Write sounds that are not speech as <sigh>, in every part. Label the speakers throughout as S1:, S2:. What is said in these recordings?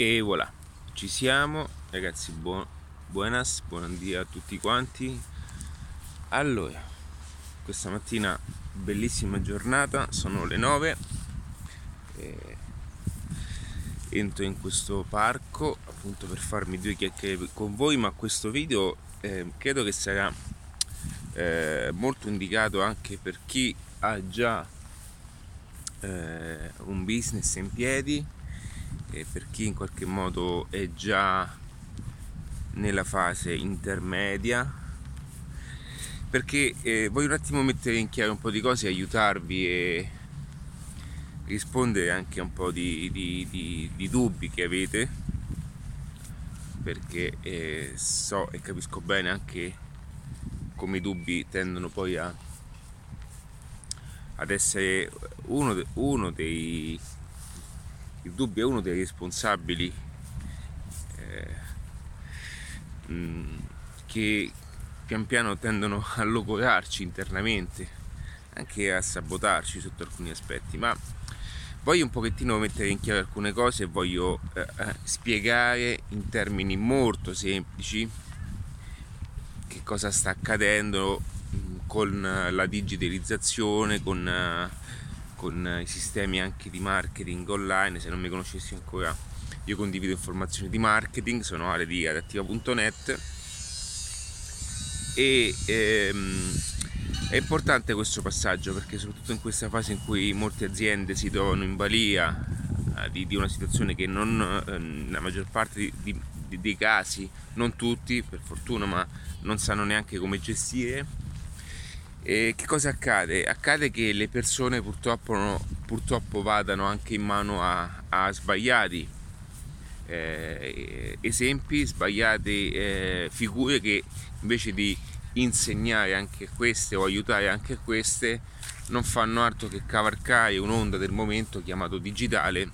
S1: E voilà, ci siamo ragazzi, buon, buonas, buonasera a tutti quanti. Allora, questa mattina bellissima giornata, sono le 9. E entro in questo parco appunto per farmi due chiacchiere con voi, ma questo video eh, credo che sarà eh, molto indicato anche per chi ha già eh, un business in piedi e per chi in qualche modo è già nella fase intermedia. Perché eh, voglio un attimo mettere in chiaro un po' di cose, aiutarvi e rispondere anche a un po' di, di, di, di dubbi che avete. Perché eh, so e capisco bene anche come i dubbi tendono poi a, ad essere uno, uno dei il dubbio è uno dei responsabili eh, mm, che pian piano tendono a logorarci internamente, anche a sabotarci sotto alcuni aspetti, ma voglio un pochettino mettere in chiaro alcune cose e voglio eh, eh spiegare in termini molto semplici che cosa sta accadendo mm, con la digitalizzazione, con eh, con i sistemi anche di marketing online, se non mi conoscessi ancora io condivido informazioni di marketing, sono Ale di adattiva.net e ehm, è importante questo passaggio perché soprattutto in questa fase in cui molte aziende si trovano in balia eh, di, di, una situazione che non, eh, nella maggior parte di, di, dei casi, non tutti per fortuna, ma non sanno neanche come gestire e che cosa accade? Accade che le persone purtroppo, purtroppo vadano anche in mano a, a sbagliati eh, esempi, sbagliate eh, figure che invece di insegnare anche queste o aiutare anche queste non fanno altro che cavalcare un'onda del momento chiamato digitale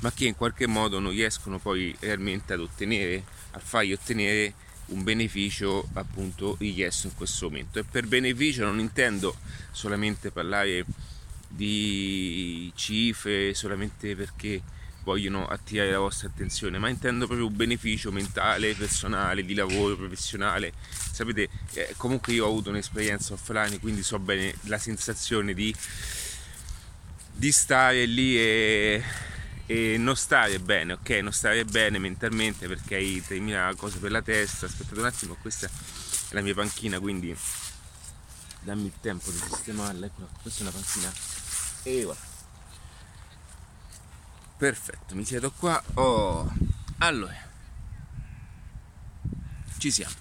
S1: ma che in qualche modo non riescono poi realmente ad ottenere, a fargli ottenere un beneficio appunto richiesto in questo momento e per beneficio non intendo solamente parlare di cifre solamente perché vogliono attirare la vostra attenzione, ma intendo proprio un beneficio mentale, personale, di lavoro, professionale. Sapete, eh, comunque io ho avuto un'esperienza offline, quindi so bene la sensazione di, di stare lì e e non stare bene, ok? Non stare bene mentalmente perché hai 3.000 cose per la testa. Aspettate un attimo, questa è la mia panchina, quindi dammi il tempo di sistemarla. Ecco, questa è una panchina. E voilà. Perfetto, mi siedo qua. Oh. Allora, ci siamo.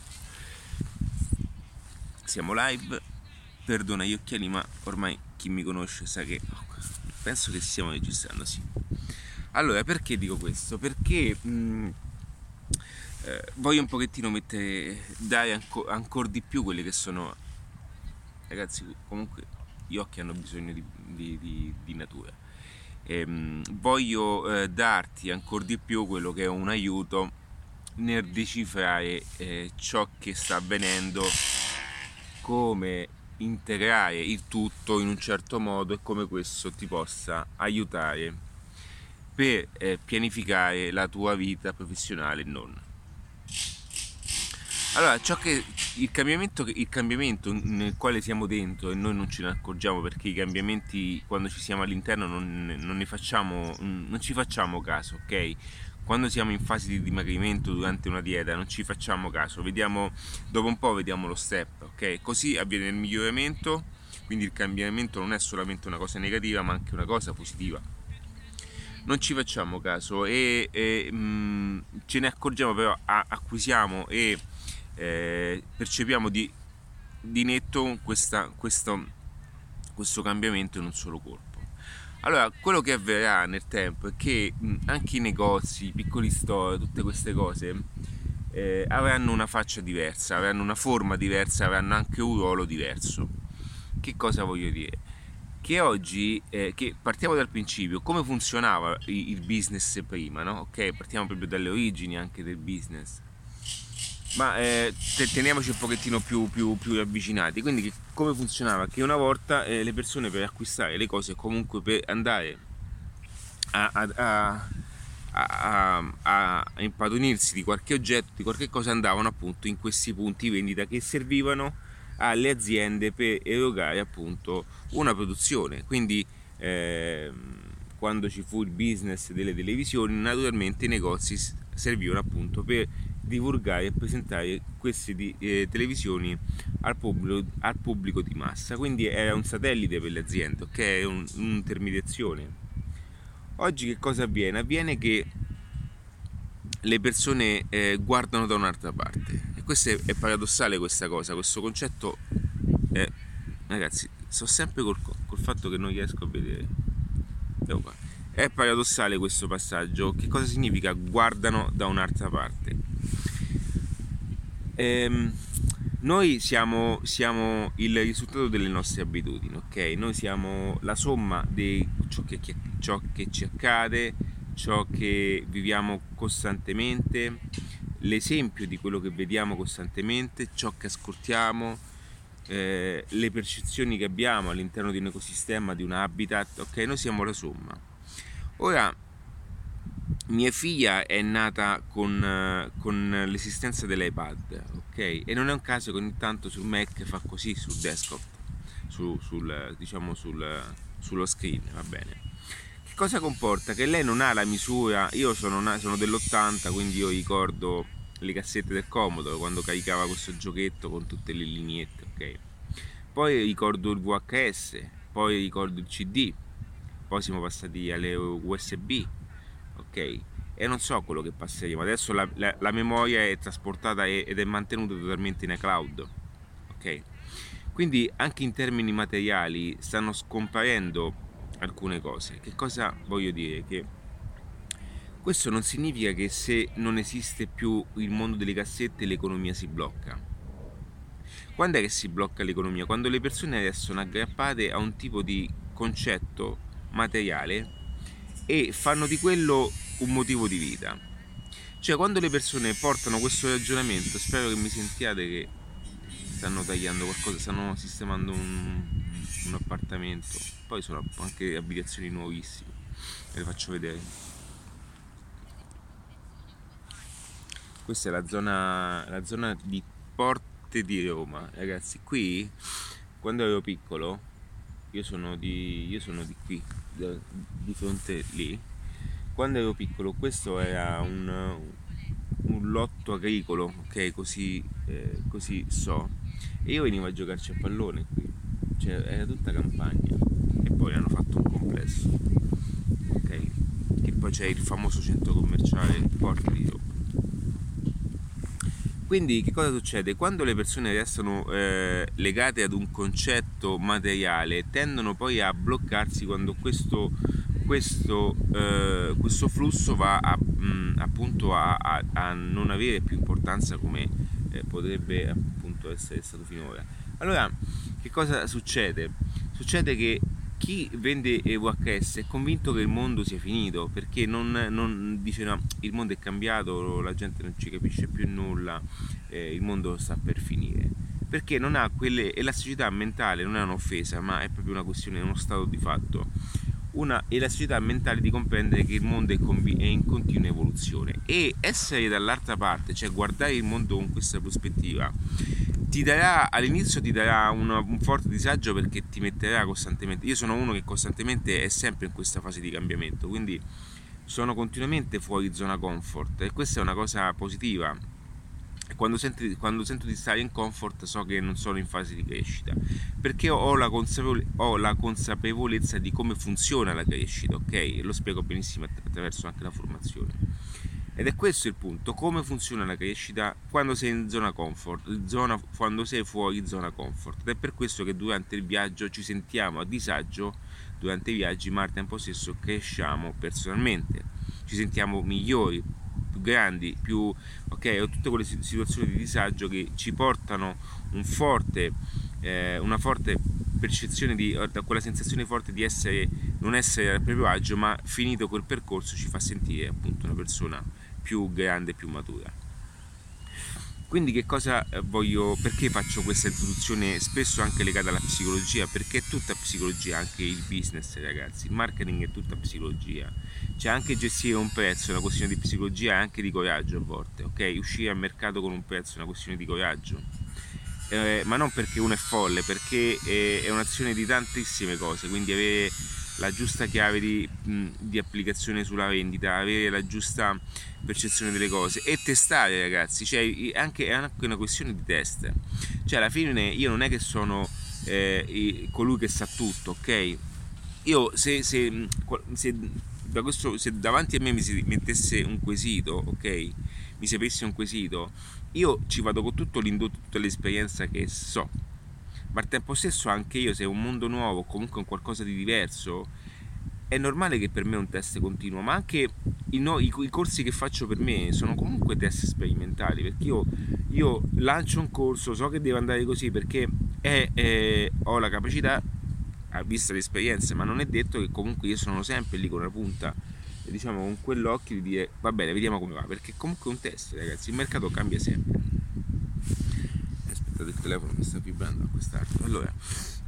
S1: Siamo live. Perdona gli occhiali, ma ormai chi mi conosce sa che penso che stiamo registrando, sì. Allora, perché dico questo? Perché mh, mm, eh, voglio un pochettino mettere, dare anco, ancora di più quelli che sono... Ragazzi, comunque gli occhi hanno bisogno di, di, di, di natura. E, mh, voglio eh, darti ancora di più quello che è un aiuto nel decifrare eh, ciò che sta avvenendo, come integrare il tutto in un certo modo e come questo ti possa aiutare per eh, pianificare la tua vita professionale e non. Allora, ciò che il cambiamento, il cambiamento nel quale siamo dentro e noi non ce ne accorgiamo perché i cambiamenti quando ci siamo all'interno non, non facciamo, non ci facciamo caso, ok? Quando siamo in fase di dimagrimento durante una dieta non ci facciamo caso, vediamo, dopo un po' vediamo lo step, ok? Così avviene il miglioramento, quindi il cambiamento non è solamente una cosa negativa ma anche una cosa positiva non ci facciamo caso e, e mh, mm, ce ne accorgiamo però a, acquisiamo e eh, percepiamo di, di netto questa, questo, questo cambiamento in un solo colpo. Allora, quello che avverrà nel tempo è che mh, mm, anche i negozi, i piccoli store, tutte queste cose eh, avranno una faccia diversa, avranno una forma diversa, avranno anche un ruolo diverso. Che cosa voglio dire? Che oggi, eh, che partiamo dal principio, come funzionava il business prima, no? Ok, partiamo proprio dalle origini anche del business. Ma eh, teniamoci un pochettino più, più, più avvicinati. Quindi che, come funzionava? Che una volta eh, le persone per acquistare le cose, comunque per andare a, a, a, a, a, a impadronirsi di qualche oggetto, di qualche cosa, andavano appunto in questi punti vendita che servivano alle aziende per erogare appunto una produzione. Quindi eh, quando ci fu il business delle televisioni, naturalmente i negozi servivano appunto per divulgare e presentare queste di, eh, televisioni al pubblico, al pubblico, di massa. Quindi era un satellite per le aziende, ok? È un, un'intermediazione. Oggi che cosa avviene? Avviene che le persone eh, guardano da un'altra parte. Questo è, è, paradossale questa cosa, questo concetto è... Ragazzi, sto sempre col, col fatto che non riesco a vedere. È paradossale questo passaggio. Che cosa significa guardano da un'altra parte? Ehm, noi siamo, siamo, il risultato delle nostre abitudini, ok? Noi siamo la somma di ciò che, ciò che ci accade, ciò che viviamo costantemente, l'esempio di quello che vediamo costantemente, ciò che ascoltiamo, eh, le percezioni che abbiamo all'interno di un ecosistema, di un habitat, ok? Noi siamo la somma. Ora, mia figlia è nata con, con l'esistenza dell'iPad, ok? E non è un caso che ogni tanto sul Mac fa così sul desktop, su, sul, diciamo sul, sullo screen, va bene. Cosa comporta? Che lei non ha la misura, io sono, sono dell'80, quindi io ricordo le cassette del Comodo quando caricava questo giochetto con tutte le lineette, ok? Poi ricordo il VHS, poi ricordo il CD, poi siamo passati alle USB, ok? E non so quello che passeremo. Adesso la, la, la memoria è trasportata ed è mantenuta totalmente in cloud, ok? Quindi anche in termini materiali stanno scomparendo alcune cose. Che cosa voglio dire? Che questo non significa che se non esiste più il mondo delle cassette l'economia si blocca. Quando è che si blocca l'economia? Quando le persone restano aggrappate a un tipo di concetto materiale e fanno di quello un motivo di vita. Cioè quando le persone portano questo ragionamento, spero che mi sentiate che stanno tagliando qualcosa, stanno sistemando un, un appartamento, poi sono anche abitazioni nuovissime, ve le faccio vedere. Questa è la zona, la zona di Porte di Roma, ragazzi, qui quando ero piccolo, io sono di, io sono di qui, di fronte lì, quando ero piccolo questo era un, un lotto agricolo, ok, così, eh, così so, e io venivo a giocarci a pallone qui, cioè era tutta campagna e poi hanno fatto un complesso, ok, che poi c'è il famoso centro commerciale Porti di Roma. Quindi che cosa succede? Quando le persone restano eh, legate ad un concetto materiale tendono poi a bloccarsi quando questo, questo, eh, questo flusso va a, mh, mm, appunto a, a, a, non avere più importanza come eh, potrebbe essere stato finora. Allora, che cosa succede? Succede che chi vende VHS è convinto che il mondo sia finito perché non, non dice no, il mondo è cambiato, la gente non ci capisce più nulla, eh, il mondo sta per finire. Perché non ha quelle. elasticità mentale non è un'offesa, ma è proprio una questione, uno stato di fatto. Una elasticità mentale di comprendere che il mondo è, è in continua evoluzione e essere dall'altra parte, cioè guardare il mondo con questa prospettiva, ti darà all'inizio ti darà una, un forte disagio perché ti metterà costantemente io sono uno che costantemente è sempre in questa fase di cambiamento quindi sono continuamente fuori zona comfort e questa è una cosa positiva. Quando, senti, quando sento di stare in comfort so che non sono in fase di crescita perché ho la, consapevole, ho la consapevolezza di come funziona la crescita ok? Lo spiego benissimo attraverso anche la formazione ed è questo il punto, come funziona la crescita quando sei in zona comfort, zona, quando sei fuori zona comfort. Ed è per questo che durante il viaggio ci sentiamo a disagio, durante i viaggi, ma al tempo stesso cresciamo personalmente, ci sentiamo migliori, più grandi, più ok, ho tutte quelle situazioni di disagio che ci portano un forte, eh, una forte percezione di quella sensazione forte di essere non essere al proprio agio, ma finito quel percorso ci fa sentire appunto una persona più grande, più matura. Quindi che cosa eh, voglio, perché faccio questa introduzione spesso anche legata alla psicologia? Perché è tutta psicologia, anche il business ragazzi, il marketing è tutta psicologia. C'è anche gestire un prezzo, una questione di psicologia e anche di coraggio a volte, ok? Uscire al mercato con un prezzo è una questione di coraggio. Eh, ma non perché uno è folle, perché è, è un'azione di tantissime cose, quindi avere la giusta chiave di, di, applicazione sulla vendita, avere la giusta percezione delle cose e testare ragazzi, cioè anche, è anche una questione di test, cioè alla fine io non è che sono eh, colui che sa tutto, ok? Io se, se, se, da questo, se davanti a me mi si mettesse un quesito, ok? Mi sapessi un quesito, io ci vado con tutto l'indotto, tutta l'esperienza che so ma al tempo stesso anche io se è un mondo nuovo, comunque un qualcosa di diverso, è normale che per me è un test continuo, ma anche i, no, i, i corsi che faccio per me sono comunque test sperimentali, perché io, io lancio un corso, so che deve andare così perché è, è, ho la capacità, a vista l'esperienza, ma non è detto che comunque io sono sempre lì con la punta diciamo con quell'occhio di dire va bene vediamo come va perché comunque è un test ragazzi il mercato cambia sempre del telefono mi sta vibrando a quest'altro. Allora,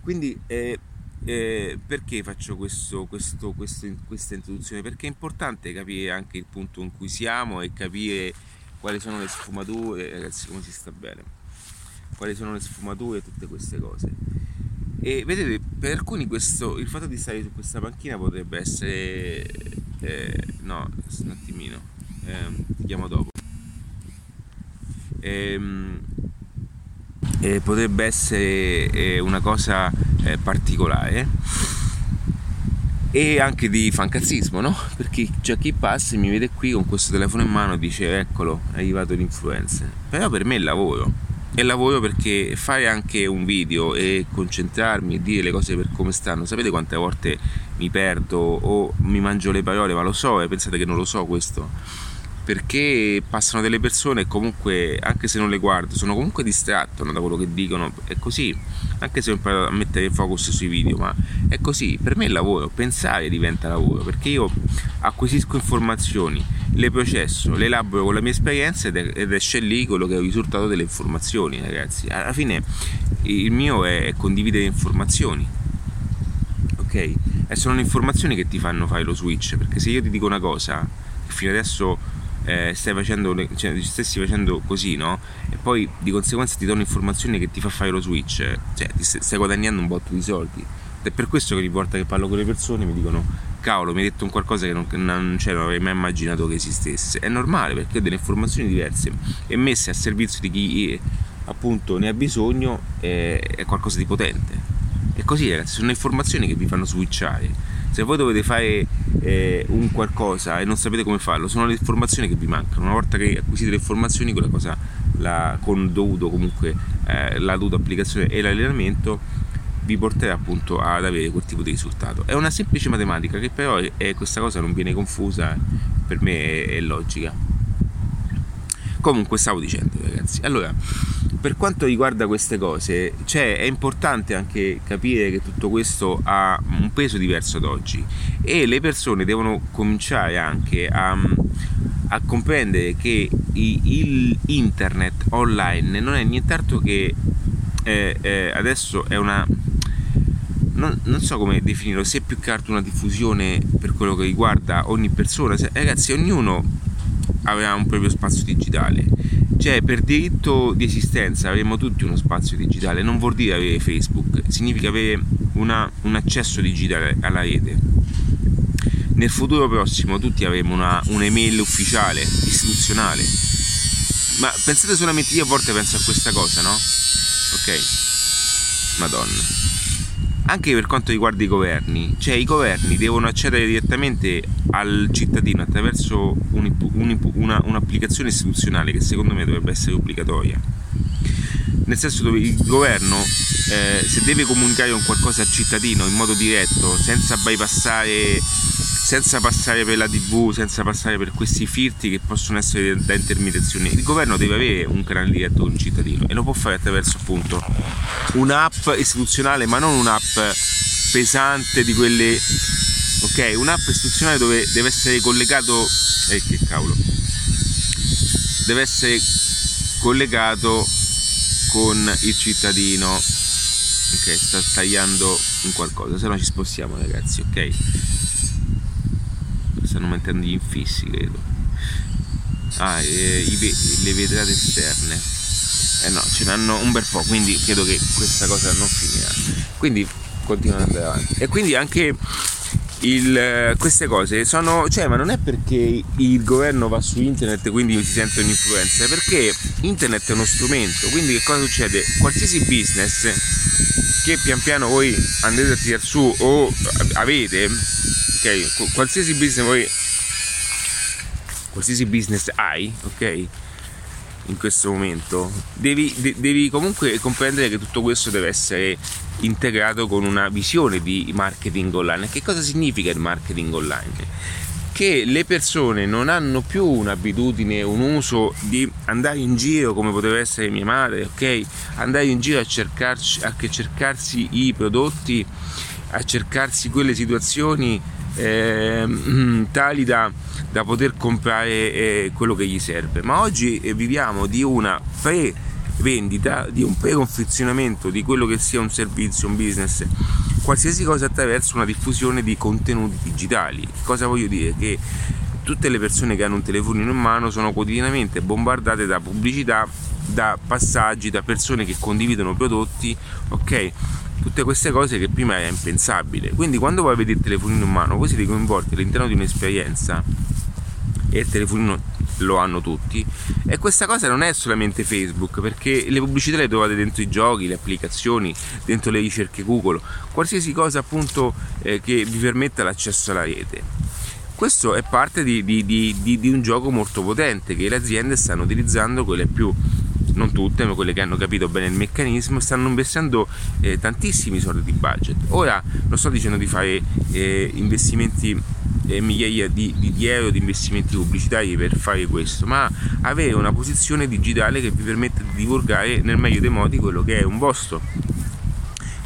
S1: quindi eh, eh, perché faccio questo, questo, questo, questa introduzione? Perché è importante capire anche il punto in cui siamo e capire quali sono le sfumature, ragazzi come si sta bene, quali sono le sfumature e tutte queste cose. E vedete, per alcuni questo, il fatto di stare su questa panchina potrebbe essere... Eh, no, un attimino, eh, ti chiamo dopo. Ehm, eh, potrebbe essere eh, una cosa eh, particolare e anche di fancazzismo, no? <laughs> Perché c'è chi passa e mi vede qui con questo telefono in mano e dice eccolo, è arrivato l'influencer. Però per me è lavoro. È lavoro perché fare anche un video e concentrarmi e dire le cose per come stanno. Sapete quante volte mi perdo o mi mangio le parole, ma lo so e pensate che non lo so questo perché passano delle persone e comunque anche se non le guardo sono comunque distratto da quello che dicono. È così. Anche se ho imparato a mettere il focus sui video ma è così. Per me è lavoro pensare diventa lavoro perché io acquisisco informazioni le processo le elaboro con la mia esperienza ed esce lì quello che è il risultato delle informazioni ragazzi. Alla fine il mio è condividere informazioni ok? E sono le informazioni che ti fanno fare lo switch perché se io ti dico una cosa fino adesso eh, stai facendo, cioè, stessi facendo così, no? E poi di conseguenza ti do un'informazione che ti fa fare lo switch, cioè ti stai guadagnando un botto di soldi. Ed è per questo che ogni volta che parlo con le persone mi dicono cavolo, mi hai detto un qualcosa che non, non, cioè, non avrei mai immaginato che esistesse. È normale perché ho delle informazioni diverse e messe a servizio di chi appunto ne ha bisogno è, è qualcosa di potente. E così ragazzi, sono informazioni che vi fanno switchare se voi dovete fare eh, un qualcosa e non sapete come farlo, sono le informazioni che vi mancano. Una volta che acquisite le informazioni, quella cosa la, con dovuto comunque eh, la dovuta applicazione e l'allenamento vi porterà appunto ad avere quel tipo di risultato. È una semplice matematica che però è, questa cosa non viene confusa, per me è, è logica. Comunque stavo dicendo ragazzi, allora per quanto riguarda queste cose, cioè, è importante anche capire che tutto questo ha un peso diverso ad oggi e le persone devono cominciare anche a, a comprendere che il internet online non è nient'altro che eh, eh, adesso è una non, non, so come definirlo, se più che altro una diffusione per quello che riguarda ogni persona. Se, ragazzi, ognuno aveva un proprio spazio digitale cioè, per diritto di esistenza avremo tutti uno spazio digitale, non vuol dire avere Facebook, significa avere una, un accesso digitale alla rete. Nel futuro prossimo tutti avremo una, un'email ufficiale, istituzionale. Ma pensate solamente, io a volte penso a questa cosa, no? Ok? Madonna anche per quanto riguarda i governi, cioè i governi devono accedere direttamente al cittadino attraverso un, un, una, un'applicazione istituzionale che secondo me dovrebbe essere obbligatoria. Nel senso dove il governo eh, se deve comunicare un qualcosa al cittadino in modo diretto, senza bypassare senza passare per la tv, senza passare per questi filtri che possono essere da intermediazione. Il governo deve avere un canale diretto con il cittadino e lo può fare attraverso appunto un'app istituzionale, ma non un'app pesante di quelle. Ok, un'app istituzionale dove deve essere collegato. Eh che cavolo! Deve essere collegato con il cittadino ok sta tagliando in qualcosa se no ci spostiamo ragazzi ok stanno mettendo gli infissi credo. Ah e, i, le vetrate esterne. Eh no ce n'hanno un bel po' quindi credo che questa cosa non finirà. Quindi continuano ad andare avanti. E quindi anche il, queste cose sono, cioè, ma non è perché il governo va su internet e quindi si sente un'influenza, è perché internet è uno strumento, quindi che cosa succede? Qualsiasi business che pian piano voi andate a tirare su o avete, ok? Qualsiasi business voi qualsiasi business hai, ok? In questo momento devi, de, devi comunque comprendere che tutto questo deve essere integrato con una visione di marketing online. Che cosa significa il marketing online? Che le persone non hanno più un'abitudine, un uso di andare in giro come poteva essere mia madre, ok? Andare in giro a, cercarci, a cercarsi i prodotti, a cercarsi quelle situazioni eh, tali da, da, poter comprare eh, quello che gli serve. Ma oggi eh, viviamo di una pre vendita, di un preconfezionamento di quello che sia un servizio, un business, qualsiasi cosa attraverso una diffusione di contenuti digitali. Cosa voglio dire? Che tutte le persone che hanno un telefonino in mano sono quotidianamente bombardate da pubblicità, da passaggi, da persone che condividono prodotti, ok? Tutte queste cose che prima era impensabile. Quindi quando voi avete il telefonino in mano, voi siete coinvolti all'interno di un'esperienza e il telefonino lo hanno tutti e questa cosa non è solamente Facebook perché le pubblicità le trovate dentro i giochi, le applicazioni, dentro le ricerche Google, qualsiasi cosa appunto eh, che vi permetta l'accesso alla rete. Questo è parte di, di, di, di, un gioco molto potente che le aziende stanno utilizzando, quelle più non tutte, ma quelle che hanno capito bene il meccanismo, stanno investendo eh, tantissimi soldi di budget. Ora non sto dicendo di fare eh, investimenti eh, migliaia di, di, euro di investimenti pubblicitari per fare questo, ma avere una posizione digitale che vi permette di divulgare nel meglio dei modi quello che è un vostro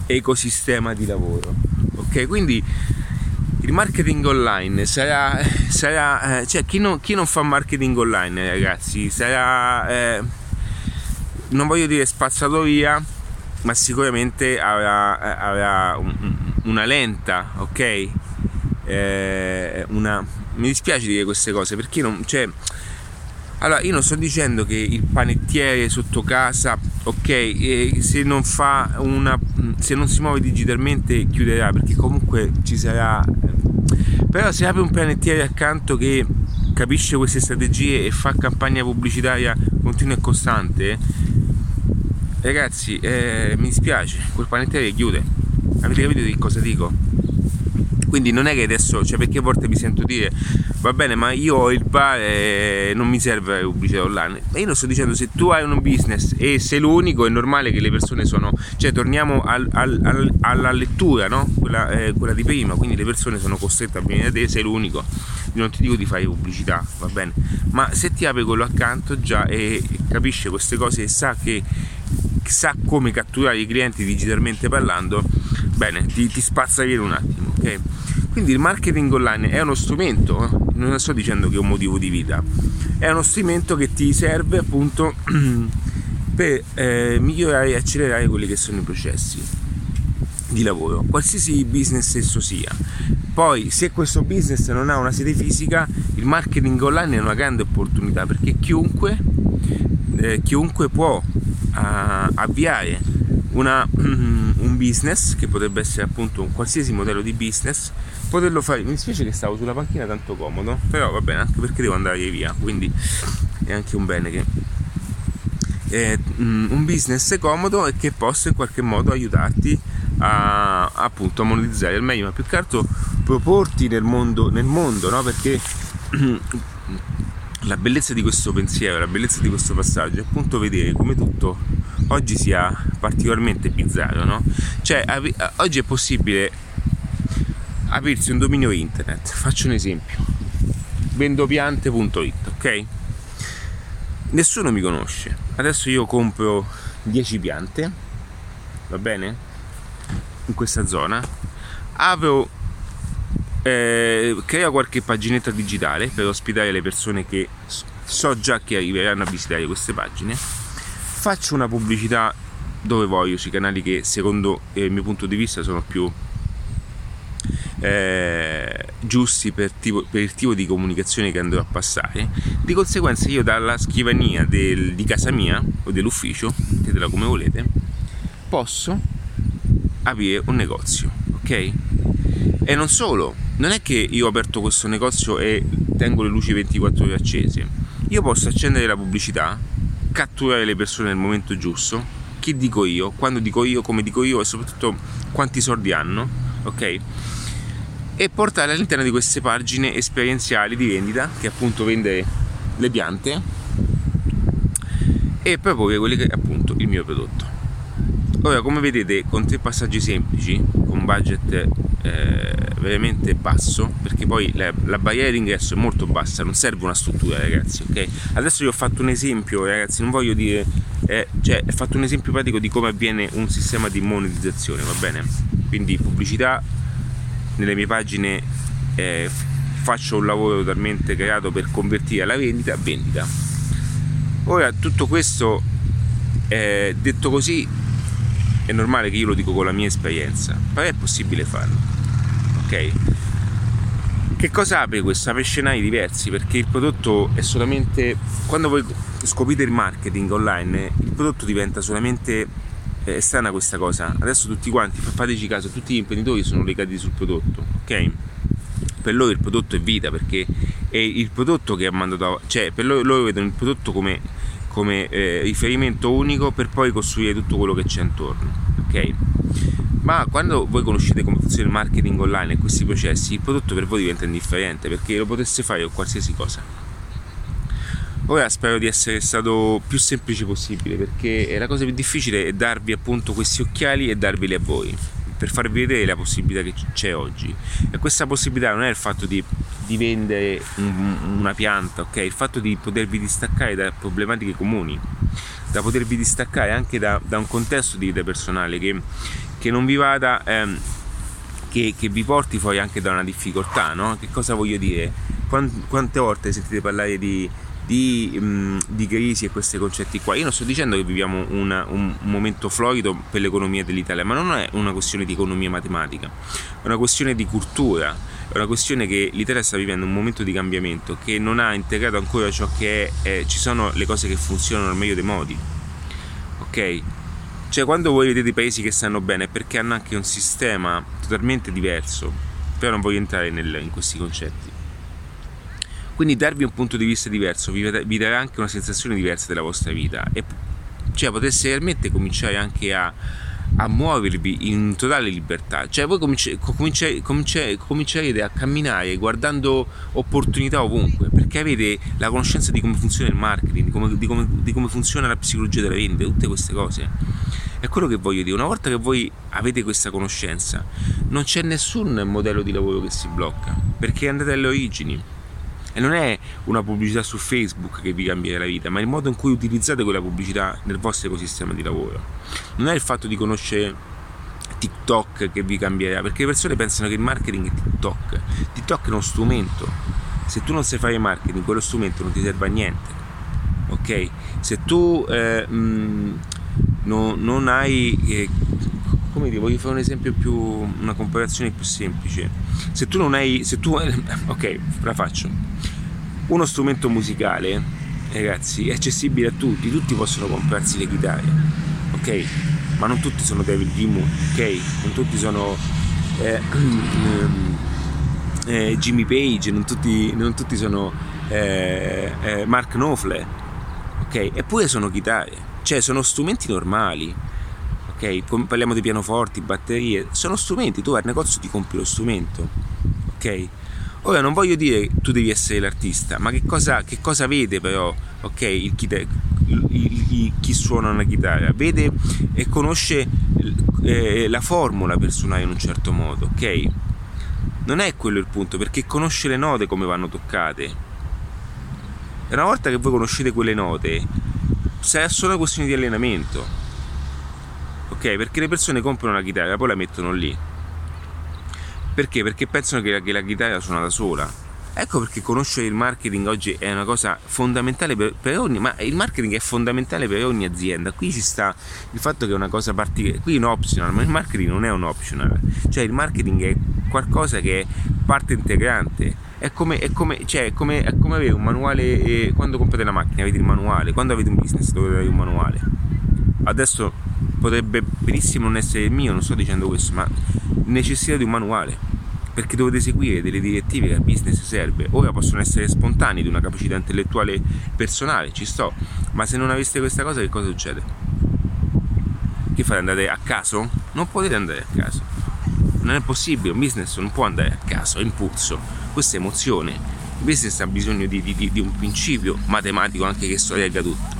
S1: ecosistema di lavoro. Ok, quindi il marketing online sarà, sarà eh, cioè chi non, chi non, fa marketing online ragazzi sarà eh, non voglio dire spazzato via ma sicuramente avrà, avrà un, una lenta ok? Eh, una... mi dispiace dire queste cose perché non, cioè, allora io non sto dicendo che il panettiere sotto casa ok se non una se non si muove digitalmente chiuderà perché comunque ci sarà però se apre un panettiere accanto che capisce queste strategie e fa campagna pubblicitaria continua e costante ragazzi eh, mi dispiace quel panettiere chiude. Avete capito di cosa dico? quindi non è che adesso, cioè perché a volte mi sento dire va bene ma io ho il bar e non mi serve pubblicità online, ma io non sto dicendo se tu hai un business e sei l'unico è normale che le persone sono, cioè torniamo al, al, al, alla lettura, no? quella, eh, quella, di prima, quindi le persone sono costrette a venire da te, sei l'unico, io non ti dico di fare pubblicità, va bene, ma se ti apre quello accanto già e, e capisce queste cose e sa che sa come catturare i clienti digitalmente parlando, bene, ti, ti spazza via un attimo, ok? Quindi il marketing online è uno strumento, non sto dicendo che è un motivo di vita, è uno strumento che ti serve appunto <clears throat> per eh, migliorare e accelerare quelli che sono i processi di lavoro, qualsiasi business esso sia. Poi se questo business non ha una sede fisica, il marketing online è una grande opportunità perché chiunque, eh, chiunque può uh, avviare una, <clears throat> un business che potrebbe essere appunto un qualsiasi modello di business poterlo fare mi dispiace che stavo sulla panchina tanto comodo però va bene anche perché devo andare via quindi è anche un bene che è un business comodo e che possa in qualche modo aiutarti a appunto a monetizzare al meglio ma più che altro proporti nel mondo, nel mondo no? perché <clears throat> la bellezza di questo pensiero, la bellezza di questo passaggio è appunto vedere come tutto oggi sia particolarmente bizzarro, no? Cioè, oggi è possibile aprirsi un dominio internet. Faccio un esempio. vendopiante.it, ok? Nessuno mi conosce. Adesso io compro 10 piante, va bene? In questa zona. Apro eh, crea qualche paginetta digitale per ospitare le persone che so già che arriveranno a visitare queste pagine faccio una pubblicità dove voglio, sui canali che secondo il mio punto di vista sono più eh, giusti per, tipo, per, il tipo di comunicazione che andrò a passare. Di conseguenza io dalla scrivania del, di casa mia o dell'ufficio, mettetela come volete, posso aprire un negozio, ok? E non solo, non è che io ho aperto questo negozio e tengo le luci 24 ore accese. Io posso accendere la pubblicità, catturare le persone nel momento giusto, chi dico io, quando dico io, come dico io e soprattutto quanti soldi hanno, ok? E portare all'interno di queste pagine esperienziali di vendita, che appunto vende le piante, e proporre quelli che è appunto il mio prodotto. Ora, come vedete, con tre passaggi semplici, con budget eh, veramente basso, perché poi la, la, barriera d'ingresso è molto bassa, non serve una struttura, ragazzi, ok? Adesso vi ho fatto un esempio, ragazzi, non voglio dire, eh, cioè, ho fatto un esempio pratico di come avviene un sistema di monetizzazione, va bene? Quindi pubblicità nelle mie pagine eh, faccio un lavoro totalmente creato per convertire la vendita a vendita. Ora, tutto questo eh, detto così è normale che io lo dico con la mia esperienza, però è possibile farlo. Ok? Che cosa apre questo? Apre scenari diversi perché il prodotto è solamente. Quando voi scoprite il marketing online, il prodotto diventa solamente. È strana questa cosa. Adesso tutti quanti, fateci caso, tutti gli imprenditori sono legati sul prodotto, ok? Per loro il prodotto è vita perché è il prodotto che ha mandato. Cioè, per loro, loro vedono il prodotto come come eh, riferimento unico per poi costruire tutto quello che c'è intorno. Ok? Ma quando voi conoscete come funziona il marketing online e questi processi, il prodotto per voi diventa indifferente perché lo potesse fare con qualsiasi cosa. Ora spero di essere stato più semplice possibile perché la cosa più difficile è darvi appunto questi occhiali e darveli a voi per farvi vedere la possibilità che c'è oggi. E questa possibilità non è il fatto di, di vendere un, una pianta, ok? Il fatto di potervi distaccare da problematiche comuni, da potervi distaccare anche da, da un contesto di vita personale che, che non vi vada. Ehm, che, che, vi porti fuori anche da una difficoltà, no? Che cosa voglio dire? Quante volte sentite parlare di, di, mh, di, crisi e questi concetti qua. Io non sto dicendo che viviamo una, un, un, momento florido per l'economia dell'Italia, ma non è una questione di economia matematica, è una questione di cultura, è una questione che l'Italia sta vivendo un momento di cambiamento che non ha integrato ancora ciò che è, eh, ci sono le cose che funzionano al meglio dei modi. Ok? Cioè quando voi vedete i paesi che stanno bene è perché hanno anche un sistema totalmente diverso, però non voglio entrare nel, in questi concetti. Quindi darvi un punto di vista diverso vi, vi darà anche una sensazione diversa della vostra vita e cioè potreste realmente cominciare anche a, a muovervi in totale libertà. Cioè voi cominci, cominci, cominci, a camminare guardando opportunità ovunque, perché avete la conoscenza di come funziona il marketing, di come, di come, di come funziona la psicologia della vendita, tutte queste cose. È quello che voglio dire, una volta che voi avete questa conoscenza, non c'è nessun modello di lavoro che si blocca, perché andate alle origini e non è una pubblicità su Facebook che vi cambierà la vita, ma il modo in cui utilizzate quella pubblicità nel vostro ecosistema di lavoro. Non è il fatto di conoscere TikTok che vi cambierà, perché le persone pensano che il marketing è TikTok. TikTok è uno strumento. Se tu non sai fare marketing, quello strumento non ti serve a niente. Ok? Se tu eh, mh, no, non hai eh, come dire, voglio fare un esempio più, una comparazione più semplice. Se tu non hai, se tu, <laughs> ok, la faccio. Uno strumento musicale, ragazzi, è accessibile a tutti, tutti possono comprarsi le chitarre, ok? Ma non tutti sono David Gilmour, ok? Non tutti sono eh, <clears throat> eh, Jimmy Page, non tutti, non tutti sono eh, eh Mark Knopfler, ok? Eppure sono chitarre, cioè sono strumenti normali ok? Parliamo di pianoforti, batterie, sono strumenti, tu vai al negozio ti compri lo strumento, ok? Ora non voglio dire tu devi essere l'artista, ma che cosa, che cosa vede però, ok? Il, il, il, chi suona una chitarra, vede e conosce eh, la formula per suonare in un certo modo, ok? Non è quello il punto, perché conosce le note come vanno toccate. Una volta che voi conoscete quelle note, sarà solo una questione di allenamento ok? Perché le persone comprano la chitarra e poi la mettono lì. Perché? Perché pensano che la, che la chitarra suona da sola. Ecco perché conoscere il marketing oggi è una cosa fondamentale per, per, ogni, ma il marketing è fondamentale per ogni azienda. Qui ci sta il fatto che è una cosa particolare, qui è un optional, ma il marketing non è un optional, cioè il marketing è qualcosa che è parte integrante. È come, è come, cioè, è come, è come avere un manuale, eh, quando comprate la macchina avete il manuale, quando avete un business dovete avere un manuale. Adesso potrebbe benissimo non essere il mio, non sto dicendo questo, ma necessita di un manuale perché dovete seguire delle direttive che al business serve. Ora possono essere spontanei di una capacità intellettuale personale, ci sto, ma se non aveste questa cosa che cosa succede? Che fate? Andate a caso? Non potete andare a caso. Non è possibile, un business non può andare a caso, è impulso, questa è emozione. Il business ha bisogno di, di, di un principio matematico anche che sorregga tutto.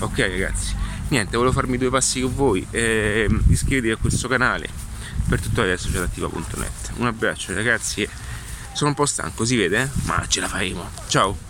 S1: Ok ragazzi? Niente, volevo farmi due passi con voi, eh, iscrivetevi a questo canale, per tutorial socialattiva.net. Un abbraccio ragazzi, sono un po' stanco, si vede, eh? ma ce la faremo. Ciao!